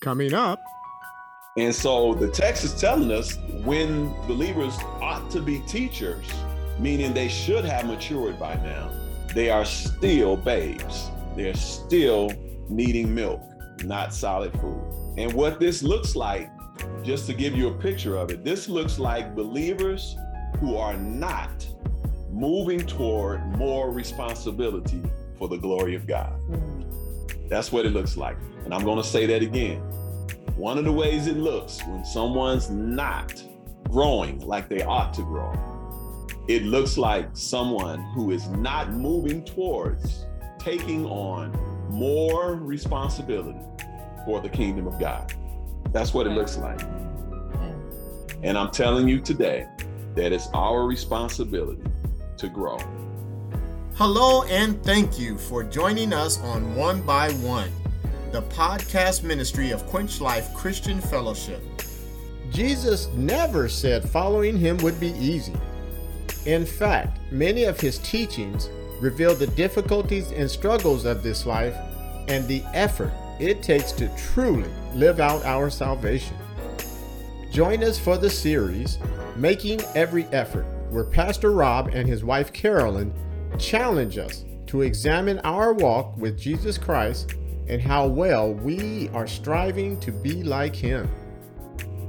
Coming up. And so the text is telling us when believers ought to be teachers, meaning they should have matured by now, they are still babes. They're still needing milk, not solid food. And what this looks like, just to give you a picture of it, this looks like believers who are not moving toward more responsibility for the glory of God. That's what it looks like. And I'm going to say that again. One of the ways it looks when someone's not growing like they ought to grow, it looks like someone who is not moving towards taking on more responsibility for the kingdom of God. That's what it looks like. And I'm telling you today that it's our responsibility to grow. Hello, and thank you for joining us on One by One, the podcast ministry of Quench Life Christian Fellowship. Jesus never said following him would be easy. In fact, many of his teachings reveal the difficulties and struggles of this life and the effort it takes to truly live out our salvation. Join us for the series, Making Every Effort, where Pastor Rob and his wife Carolyn challenge us to examine our walk with Jesus Christ and how well we are striving to be like Him.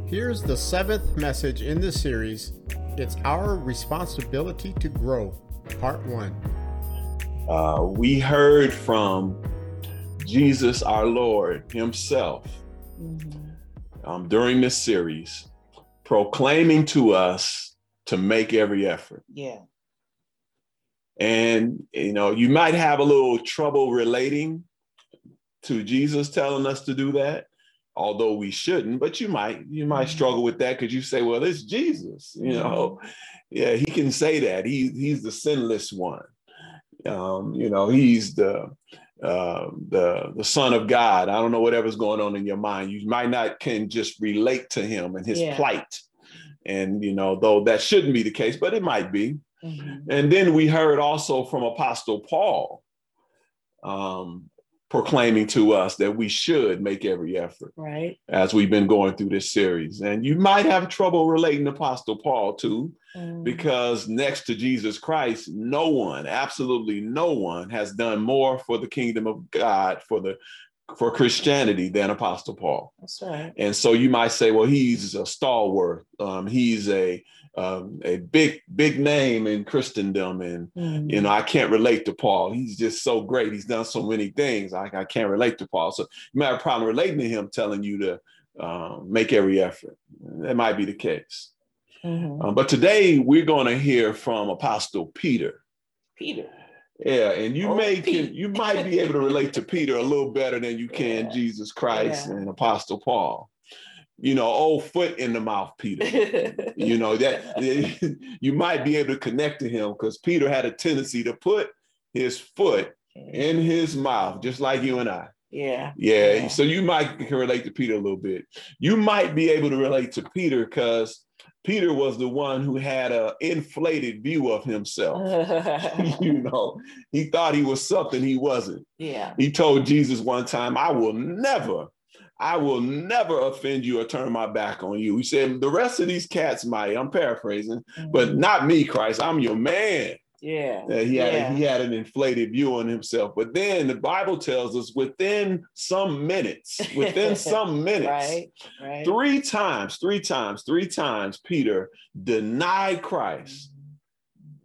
Here's the seventh message in the series It's Our Responsibility to Grow, Part 1. Uh, we heard from Jesus, our Lord Himself, mm-hmm. um, during this series, proclaiming to us to make every effort. Yeah. And, you know, you might have a little trouble relating to Jesus telling us to do that, although we shouldn't, but you might, you might mm-hmm. struggle with that because you say, well, it's Jesus, you know, yeah, he can say that. He, he's the sinless one. Um, you know, he's the, uh, the the son of God. I don't know whatever's going on in your mind. You might not can just relate to him and his yeah. plight. And you know, though that shouldn't be the case, but it might be. Mm-hmm. And then we heard also from Apostle Paul um, proclaiming to us that we should make every effort. Right. As we've been going through this series. And you might have trouble relating Apostle Paul to, mm. because next to Jesus Christ, no one, absolutely no one, has done more for the kingdom of God, for the for Christianity than Apostle Paul. That's right. And so you might say, well, he's a stalwart. Um, he's a um, a big big name in Christendom, and mm-hmm. you know I can't relate to Paul. He's just so great. He's done so many things. I, I can't relate to Paul. So you might have a problem relating to him, telling you to uh, make every effort. That might be the case. Mm-hmm. Um, but today we're going to hear from Apostle Peter. Peter. Yeah, and you oh, may can, you might be able to relate to Peter a little better than you can yeah. Jesus Christ yeah. and Apostle Paul you know, old foot in the mouth, Peter. you know, that you might be able to connect to him because Peter had a tendency to put his foot in his mouth, just like you and I. Yeah. yeah. Yeah. So you might can relate to Peter a little bit. You might be able to relate to Peter because Peter was the one who had an inflated view of himself. you know, he thought he was something he wasn't. Yeah. He told Jesus one time, I will never I will never offend you or turn my back on you. He said, the rest of these cats might, I'm paraphrasing, mm-hmm. but not me, Christ. I'm your man. Yeah. Uh, he had yeah. he had an inflated view on himself. But then the Bible tells us within some minutes, within some minutes, right, right. three times, three times, three times, Peter denied Christ. Mm-hmm.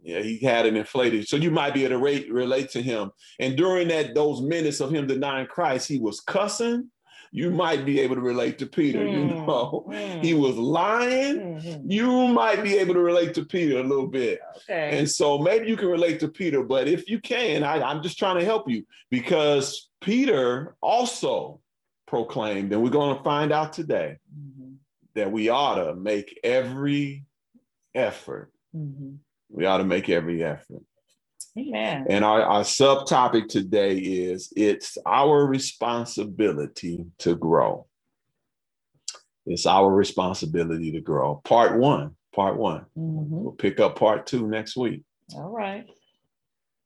Yeah, he had an inflated. So you might be able to rate, relate to him. And during that those minutes of him denying Christ, he was cussing you might be able to relate to Peter. Mm. You know, mm. he was lying. Mm-hmm. You might be able to relate to Peter a little bit. Okay. And so maybe you can relate to Peter, but if you can, I, I'm just trying to help you because Peter also proclaimed, and we're going to find out today mm-hmm. that we ought to make every effort. Mm-hmm. We ought to make every effort. Amen. And our, our subtopic today is it's our responsibility to grow. It's our responsibility to grow. Part one, part one. Mm-hmm. We'll pick up part two next week. All right.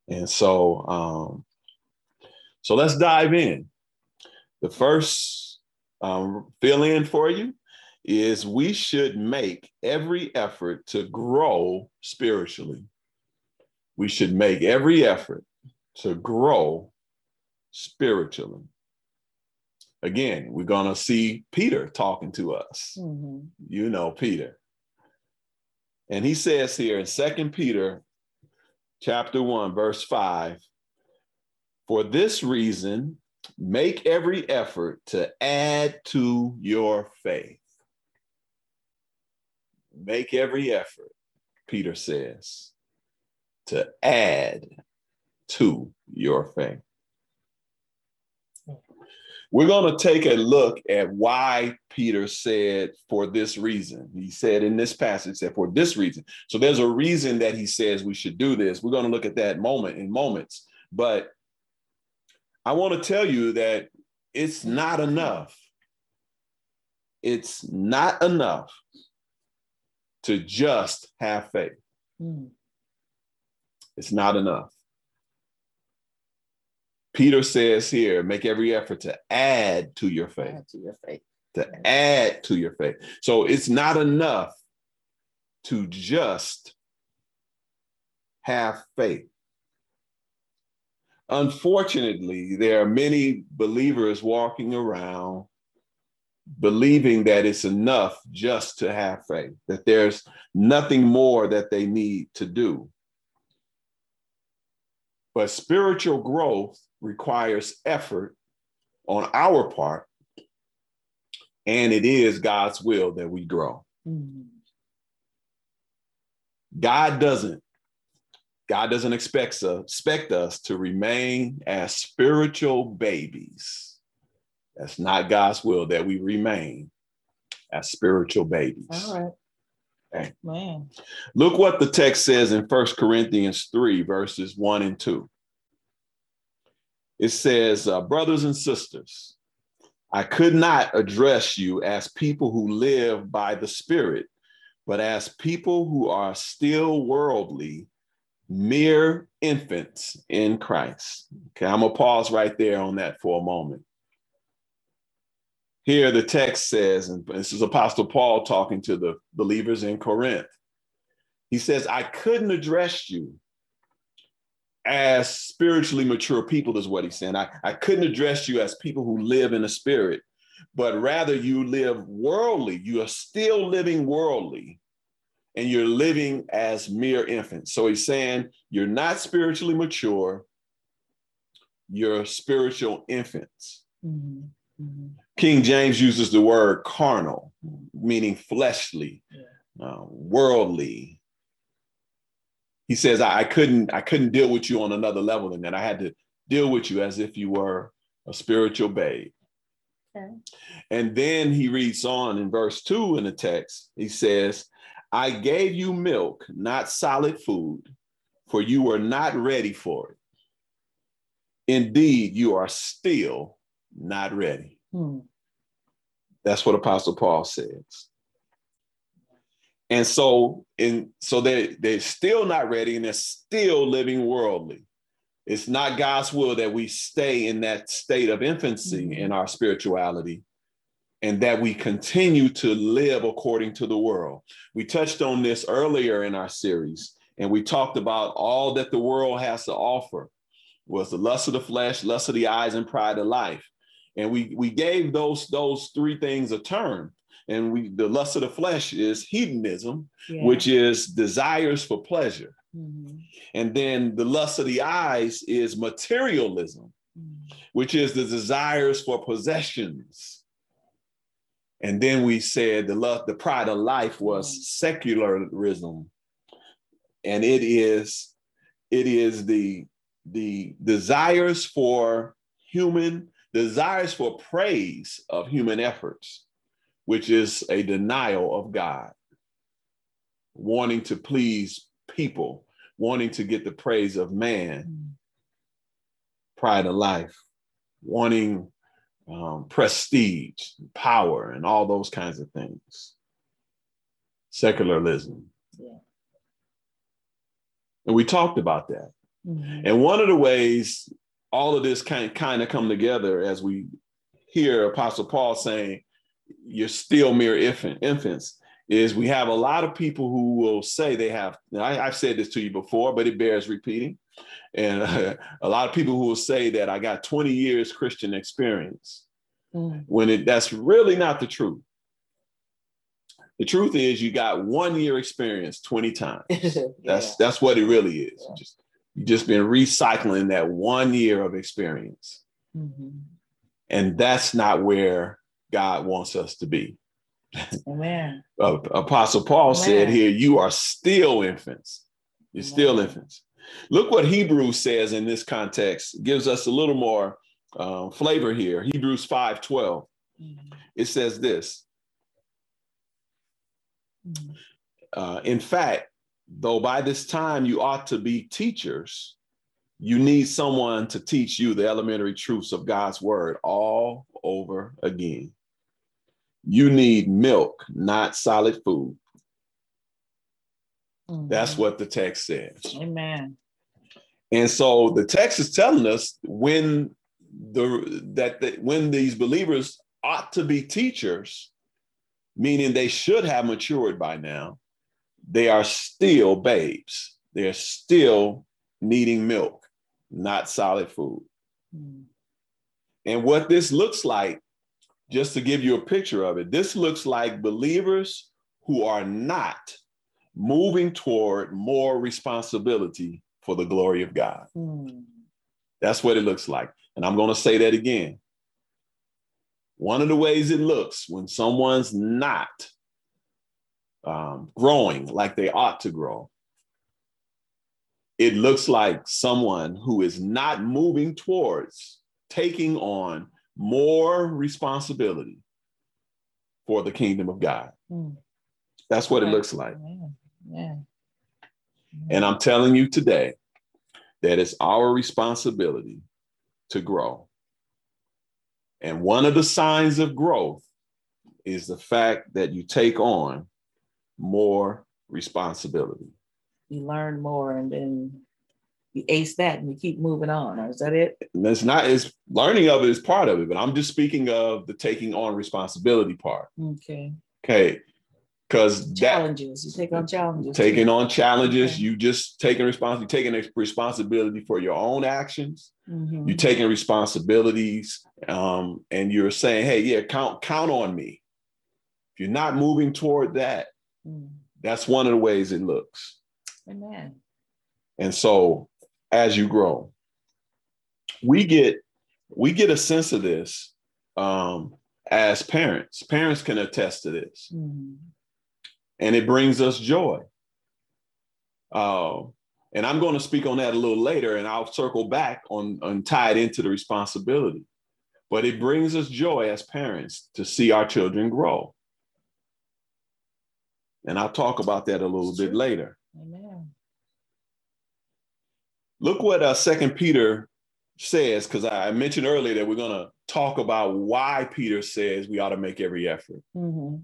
And so, um, so let's dive in. The first um, fill in for you is we should make every effort to grow spiritually. We should make every effort to grow spiritually. Again, we're going to see Peter talking to us. Mhm. You know Peter. And he says here in Second Peter chapter 1 verse 5, for this reason make every effort to add to your faith. Make every effort, Peter says, to add to your faith. We're going to take a look at why Peter said for this reason. He said in this passage that for this reason. So there's a reason that he says we should do this. We're going to look at that moment in moments. But I want to tell you that it's not enough. It's not enough to just have faith. Mm. It's not enough. Peter says here, make every effort to add to your faith, Add to your faith. to add to your faith. So it's not enough to just have faith. Unfortunately, there are many believers walking around believing that it's enough just to have faith, that there's nothing more that they need to do. But spiritual growth requires effort on our part, and it is God's will that we grow. Mhm. God doesn't. God doesn't expect us, expect us to remain as spiritual babies. That's not God's will that we remain as spiritual babies. All right. Man. Look what the text says in First Corinthians 3, verses 1 and 2. It says, uh, Brothers and sisters, I could not address you as people who live by the Spirit, but as people who are still worldly, mere infants in Christ. Okay, I'm going to pause right there on that for a moment. Here, the text says, and this is Apostle Paul talking to the believers in Corinth. He says, I couldn't address you as spiritually mature people, is what he's saying. I, I couldn't address you as people who live in the spirit, but rather you live worldly. You are still living worldly and you're living as mere infants. So he's saying you're not spiritually mature, you're spiritual infants. Mhm. Mhm. King James uses the word carnal, meaning fleshly, uh, worldly. He says, I, I couldn't, I couldn't deal with you on another level than that. I had to deal with you as if you were a spiritual babe. Okay. And then he reads on in verse two in the text. He says, I gave you milk, not solid food, for you were not ready for it. Indeed, you are still not ready. Hmm. That's what Apostle Paul says. And so, and so they they're still not ready, and they're still living worldly. It's not God's will that we stay in that state of infancy Mhm. in our spirituality, and that we continue to live according to the world. We touched on this earlier in our series, and we talked about all that the world has to offer was the lust of the flesh, lust of the eyes, and pride of life. And we we gave those those three things a term. And we the lust of the flesh is hedonism, Yeah. which is desires for pleasure. Mhm. And then the lust of the eyes is materialism, Mhm. which is the desires for possessions. And then we said the lust, the pride of life was secularism. And it is, it is the the desires for human, desires for praise of human efforts, which is a denial of God, wanting to please people, wanting to get the praise of man, pride of life, wanting um, prestige, power, and all those kinds of things. Secularism. Yeah. And we talked about that. Mhm. And one of the ways all of this kind kind of come together as we hear Apostle Paul saying, you're still mere infant, infants, is we have a lot of people who will say they have, I, have said this to you before, but it bears repeating. And uh, a lot of people who will say that I got 20 years Christian experience mm. when it, that's really not the truth. The truth is you got one year experience 20 times. yeah. That's that's what it really is. Yeah. Just you just been recycling that one year of experience. Mm-hmm. And that's not where God wants us to be. Amen. Apostle Paul Amen. said here, you are still infants. You're Amen. still infants. Look what Hebrews says in this context. It gives us a little more um, flavor here. Hebrews 5 12. Mm-hmm. It says this. Mm-hmm. Uh, in fact, though by this time you ought to be teachers, you need someone to teach you the elementary truths of God's word all over again. You need milk, not solid food. Mm-hmm. That's what the text says. Amen. And so the text is telling us when the that the, when these believers ought to be teachers, meaning they should have matured by now, they are still babes. They're still needing milk, not solid food. And what this looks like, just to give you a picture of it, this looks like believers who are not moving toward more responsibility for the glory of God. That's what it looks like. And I'm going to say that again. One of the ways it looks when someone's not um, growing like they ought to grow, it looks like someone who is not moving towards taking on more responsibility for the kingdom of God. Mm. That's what it looks like. Yeah. Yeah. And I'm telling you today that it's our responsibility to grow. And one of the signs of growth is the fact that you take on more responsibility. You learn more and then you ace that and you keep moving on. Is that it? And it's not, it's learning of it is part of it, but I'm just speaking of the taking on responsibility part. Okay. Okay because challenges you take on challenges taking on challenges okay. you just taking responsibility taking responsibility for your own actions mm-hmm. you're taking responsibilities um, and you're saying hey yeah count count on me if you're not moving toward that mm. that's one of the ways it looks amen and so as you grow we get we get a sense of this um, as parents parents can attest to this mm-hmm and it brings us joy. Uh, and I'm going to speak on that a little later, and I'll circle back on and tie it into the responsibility. But it brings us joy as parents to see our children grow. And I'll talk about that a little bit later. Amen. Look what uh, Second Peter says, because I mentioned earlier that we're going to talk about why Peter says we ought to make every effort. Mm-hmm.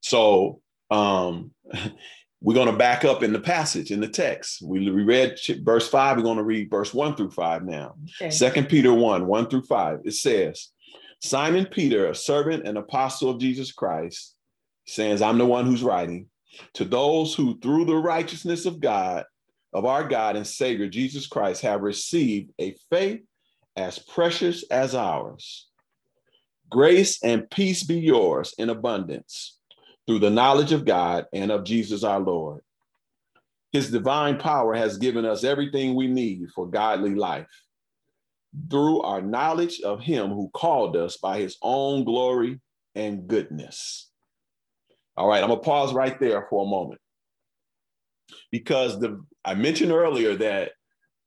So um, we're going to back up in the passage in the text. We, read verse five. We're going to read verse one through five now. Second okay. Peter one one through five. It says, Simon Peter, a servant and apostle of Jesus Christ, says, "I'm the one who's writing to those who, through the righteousness of God, of our God and Savior Jesus Christ, have received a faith as precious as ours. Grace and peace be yours in abundance." through the knowledge of God and of Jesus our Lord. His divine power has given us everything we need for godly life through our knowledge of Him who called us by His own glory and goodness. All right, I'm gonna pause right there for a moment because the I mentioned earlier that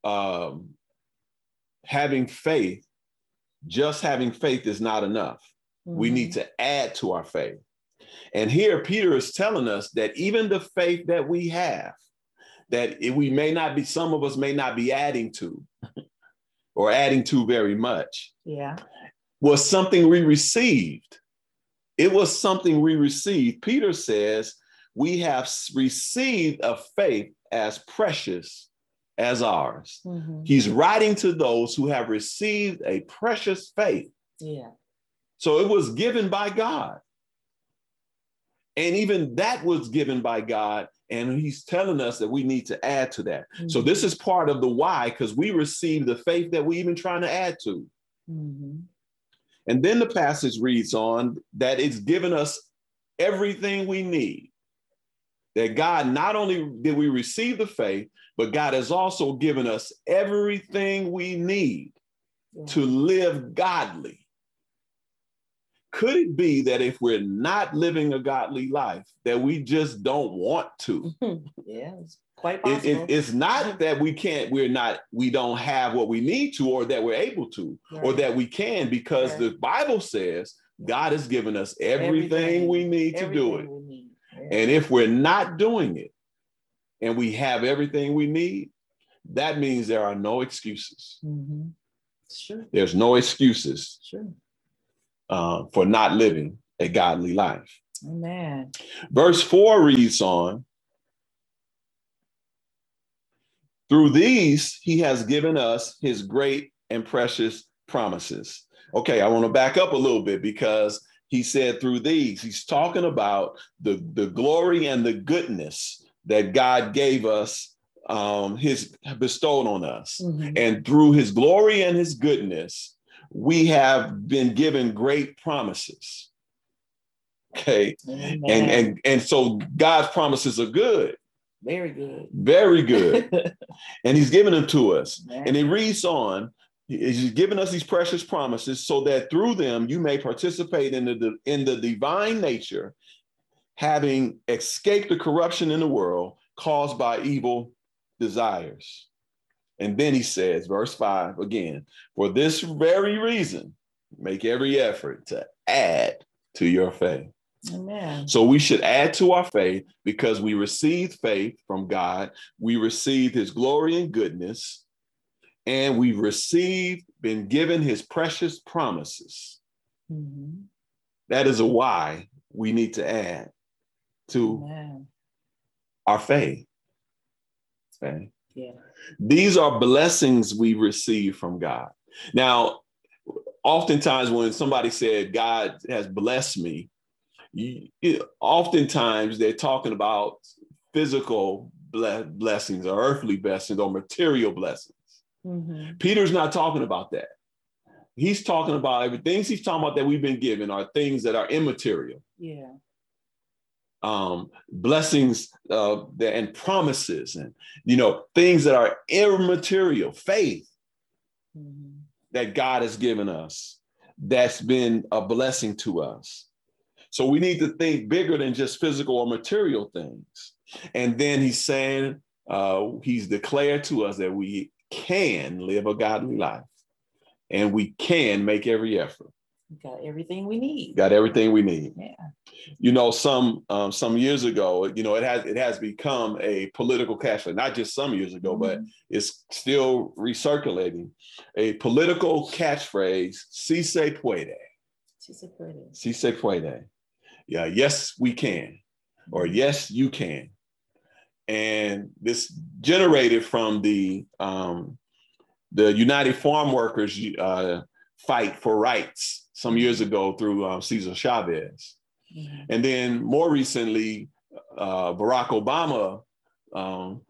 um, having faith, just having faith is not enough. Mm-hmm. We need to add to our faith. And here Peter is telling us that even the faith that we have, that we may not be, some of us may not be adding to or adding to very much. Yeah. Was something we received. It was something we received. Peter says we have received a faith as precious as ours. Mm-hmm. He's writing to those who have received a precious faith. Yeah. So it was given by God. And even that was given by God. And he's telling us that we need to add to that. Mm-hmm. So this is part of the why, because we receive the faith that we're even trying to add to. Mm-hmm. And then the passage reads on that it's given us everything we need. That God, not only did we receive the faith, but God has also given us everything we need yeah. to live godly. Could it be that if we're not living a godly life, that we just don't want to? it's quite possible. It, it, it's not that we can't, we're not, we don't have what we need to, or that we're able to, right. or that we can, because right. the Bible says God has given us everything, everything we need to do it. And if we're not doing it, and we have everything we need, that means there are no excuses. Mm-hmm. Sure. There's no excuses sure. uh, for not living a godly life. Amen. Verse 4 reads on Through these, he has given us his great and precious promises. Okay, I want to back up a little bit because he said through these, he's talking about the, the glory and the goodness that God gave us, um, his bestowed on us. Mm-hmm. And through his glory and his goodness, we have been given great promises. Okay. Amen. And and and so God's promises are good. Very good. Very good. and he's given them to us. Amen. And it reads on, He's given us these precious promises so that through them you may participate in the, in the divine nature having escaped the corruption in the world caused by evil desires. And then he says, verse 5 again, for this very reason, make every effort to add to your faith. Amen. So we should add to our faith because we received faith from God. We received his glory and goodness, and we received, been given his precious promises. Mm-hmm. That is a why we need to add to Amen. our faith. Okay. Yeah. These are blessings we receive from God. Now, oftentimes when somebody said God has blessed me, you, oftentimes they're talking about physical blessings or earthly blessings or material blessings. Mm-hmm. Peter's not talking about that. He's talking about everything he's talking about that we've been given are things that are immaterial. Yeah um, blessings uh, and promises and you know things that are immaterial faith mm-hmm. that god has given us that's been a blessing to us so we need to think bigger than just physical or material things and then he's saying uh, he's declared to us that we can live a godly life and we can make every effort got everything we need. Got everything we need. Yeah. You know, some um, some years ago, you know, it has it has become a political catchphrase. Not just some years ago, mm-hmm. but it's still recirculating. A political catchphrase: "Si se puede." Si se puede. Si se puede. Yeah. Yes, we can, or mm-hmm. yes, you can. And this generated from the um, the United Farm Workers uh, fight for rights some years ago through uh, Cesar Chavez. Mm-hmm. And then more recently, uh, Barack Obama um,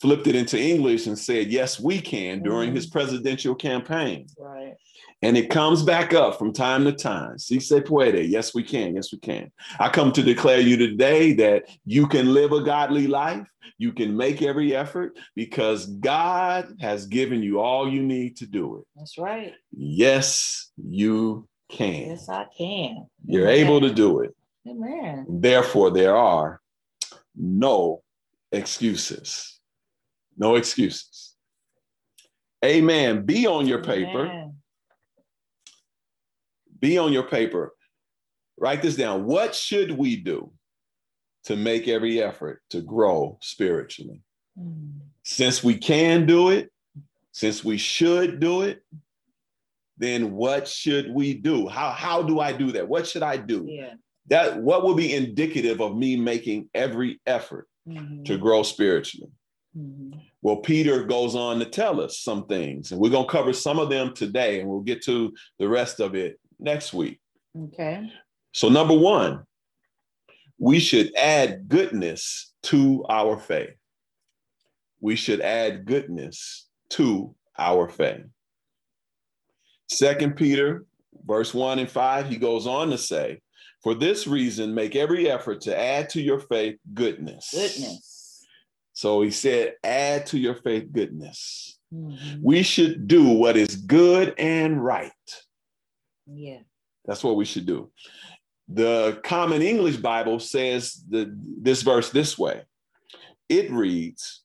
flipped it into English and said, Yes, we can during mm-hmm. his presidential campaign. Right. And it comes back up from time to time. Si se puede. Yes, we can. Yes, we can. I come to declare you today that you can live a godly life. You can make every effort because God has given you all you need to do it. That's right. Yes, you can. Yes, I can. You're Amen. able to do it. Amen. Therefore, there are no excuses. No excuses. Amen. Be on your paper. Amen. Be on your paper. Write this down. What should we do to make every effort to grow spiritually? Mm. Since we can do it, since we should do it, then what should we do? How how do I do that? What should I do? Yeah. That what will be indicative of me making every effort mm-hmm. to grow spiritually. Mm-hmm. Well, Peter goes on to tell us some things, and we're going to cover some of them today, and we'll get to the rest of it next week. Okay. So, number one, we should add goodness to our faith. We should add goodness to our faith. Second Peter, verse one and five, he goes on to say, For this reason, make every effort to add to your faith goodness. Goodness. So he said, add to your faith goodness. Mhm. We should do what is good and right. Yeah. That's what we should do. The Common English Bible says the, this verse this way. It reads,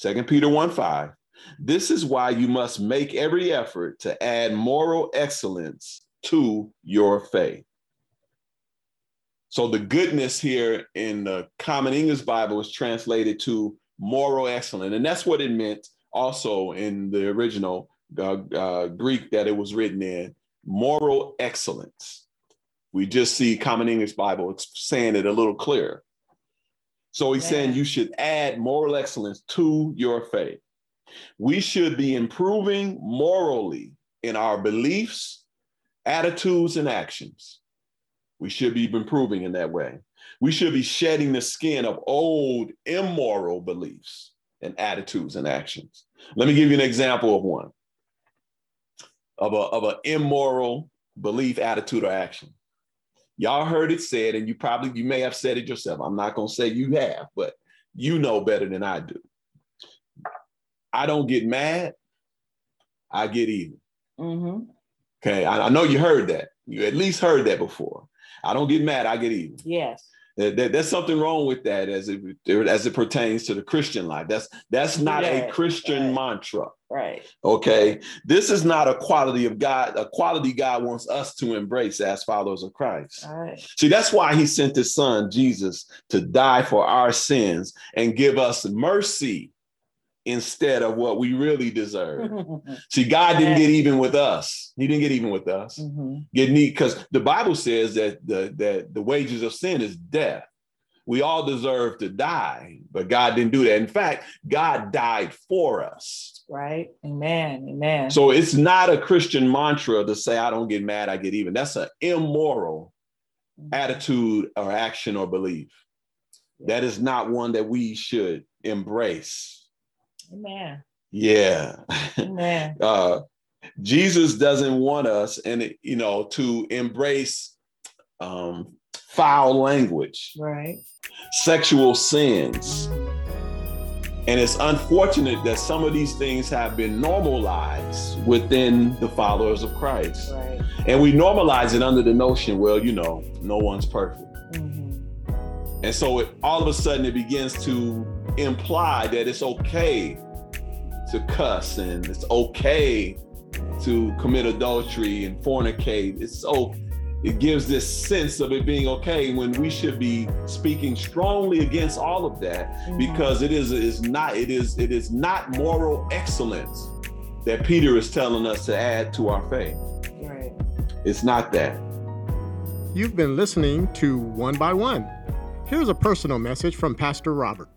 2 Peter 1 5, this is why you must make every effort to add moral excellence to your faith. So the goodness here in the Common English Bible is translated to moral excellence. And that's what it meant also in the original uh, uh, Greek that it was written in moral excellence. We just see Common English Bible it's saying it a little clearer. So he's Yeah. saying you should add moral excellence to your faith. We should be improving morally in our beliefs, attitudes, and actions. We should be improving in that way. We should be shedding the skin of old immoral beliefs and attitudes and actions. Let me give you an example of one of a of an immoral belief, attitude, or action. Y'all heard it said, and you probably you may have said it yourself. I'm not gonna say you have, but you know better than I do. I don't get mad, I get even. hmm Okay, I, I know you heard that. You at least heard that before. I don't get mad, I get even. Yes. There- there- there's something wrong with that as it as it pertains to the Christian life. That's that's not a Christian right. mantra. Right. Okay, this is not a quality of God, a quality God wants us to embrace as followers of Christ. Right. See, that's why he sent his son Jesus to die for our sins and give us mercy instead of what we really deserve. See, God didn't get even with us. He didn't get even with us. Mhm. Get neat because the Bible says that the that the wages of sin is death. We all deserve to die, but God didn't do that. In fact, God died for us. Right. Amen. Amen. So it's not a Christian mantra to say, I don't get mad, I get even. That's an immoral Mhm. attitude or action or belief. That is not one that we should embrace. Amen. Yeah. Amen. uh, Jesus doesn't want us and you know to embrace um, foul language, Right. sexual sins. And it's unfortunate that some of these things have been normalized within the followers of Christ. Right. And we normalize it under the notion, well, you know, no one's perfect. hmm And so it, all of a sudden it begins to imply that it's okay to cuss and it's okay to commit adultery and fornicate. It's so it gives this sense of it being okay when we should be speaking strongly against all of that Mm-hmm. because it is is not it is it is not moral excellence that Peter is telling us to add to our faith. Right. It's not that. You've been listening to One by One. Here's a personal message from Pastor Robert.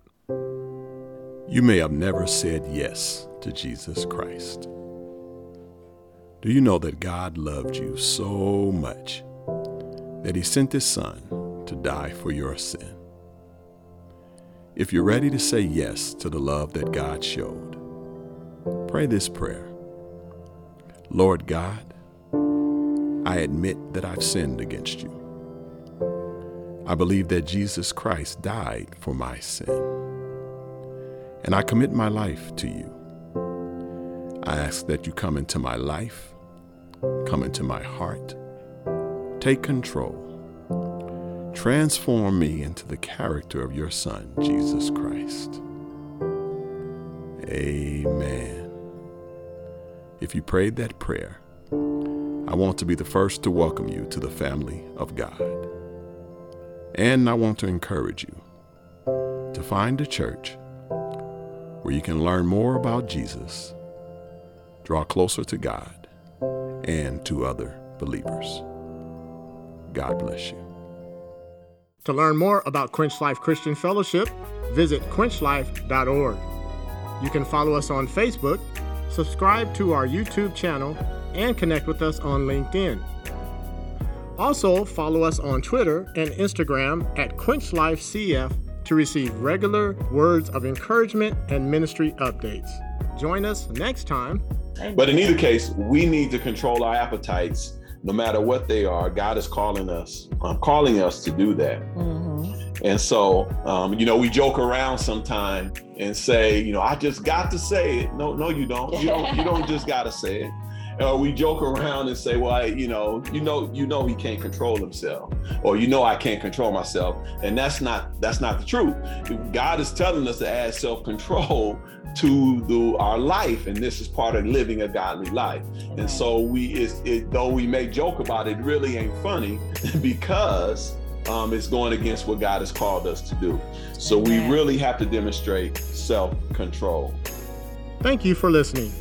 You may have never said yes to Jesus Christ. Do you know that God loved you so much that He sent His Son to die for your sin? If you're ready to say yes to the love that God showed, pray this prayer Lord God, I admit that I've sinned against you. I believe that Jesus Christ died for my sin and I commit my life to you. I ask that you come into my life, come into my heart, take control, transform me into the character of your Son, Jesus Christ. Amen. If you prayed that prayer, I want to be the first to welcome you to the family of God. And I want to encourage you to find a church where you can learn more about Jesus, draw closer to God, and to other believers. God bless you. To learn more about Quench Life Christian Fellowship, visit quenchlife.org. You can follow us on Facebook, subscribe to our YouTube channel, and connect with us on LinkedIn. Also, follow us on Twitter and Instagram at QuenchLifeCF to receive regular words of encouragement and ministry updates. Join us next time. But in either case, we need to control our appetites no matter what they are. God is calling us, um, calling us to do that. Mm-hmm. And so, um, you know, we joke around sometime and say, you know, I just got to say it. No, no, you don't. You don't. You don't just got to say it. Or we joke around and say, well, I, you know, you know, you know, he can't control himself, or you know, I can't control myself, and that's not that's not the truth. God is telling us to add self control to the, our life, and this is part of living a godly life. And so we, it's, it, though we may joke about it, it really ain't funny because um, it's going against what God has called us to do. So we really have to demonstrate self control. Thank you for listening.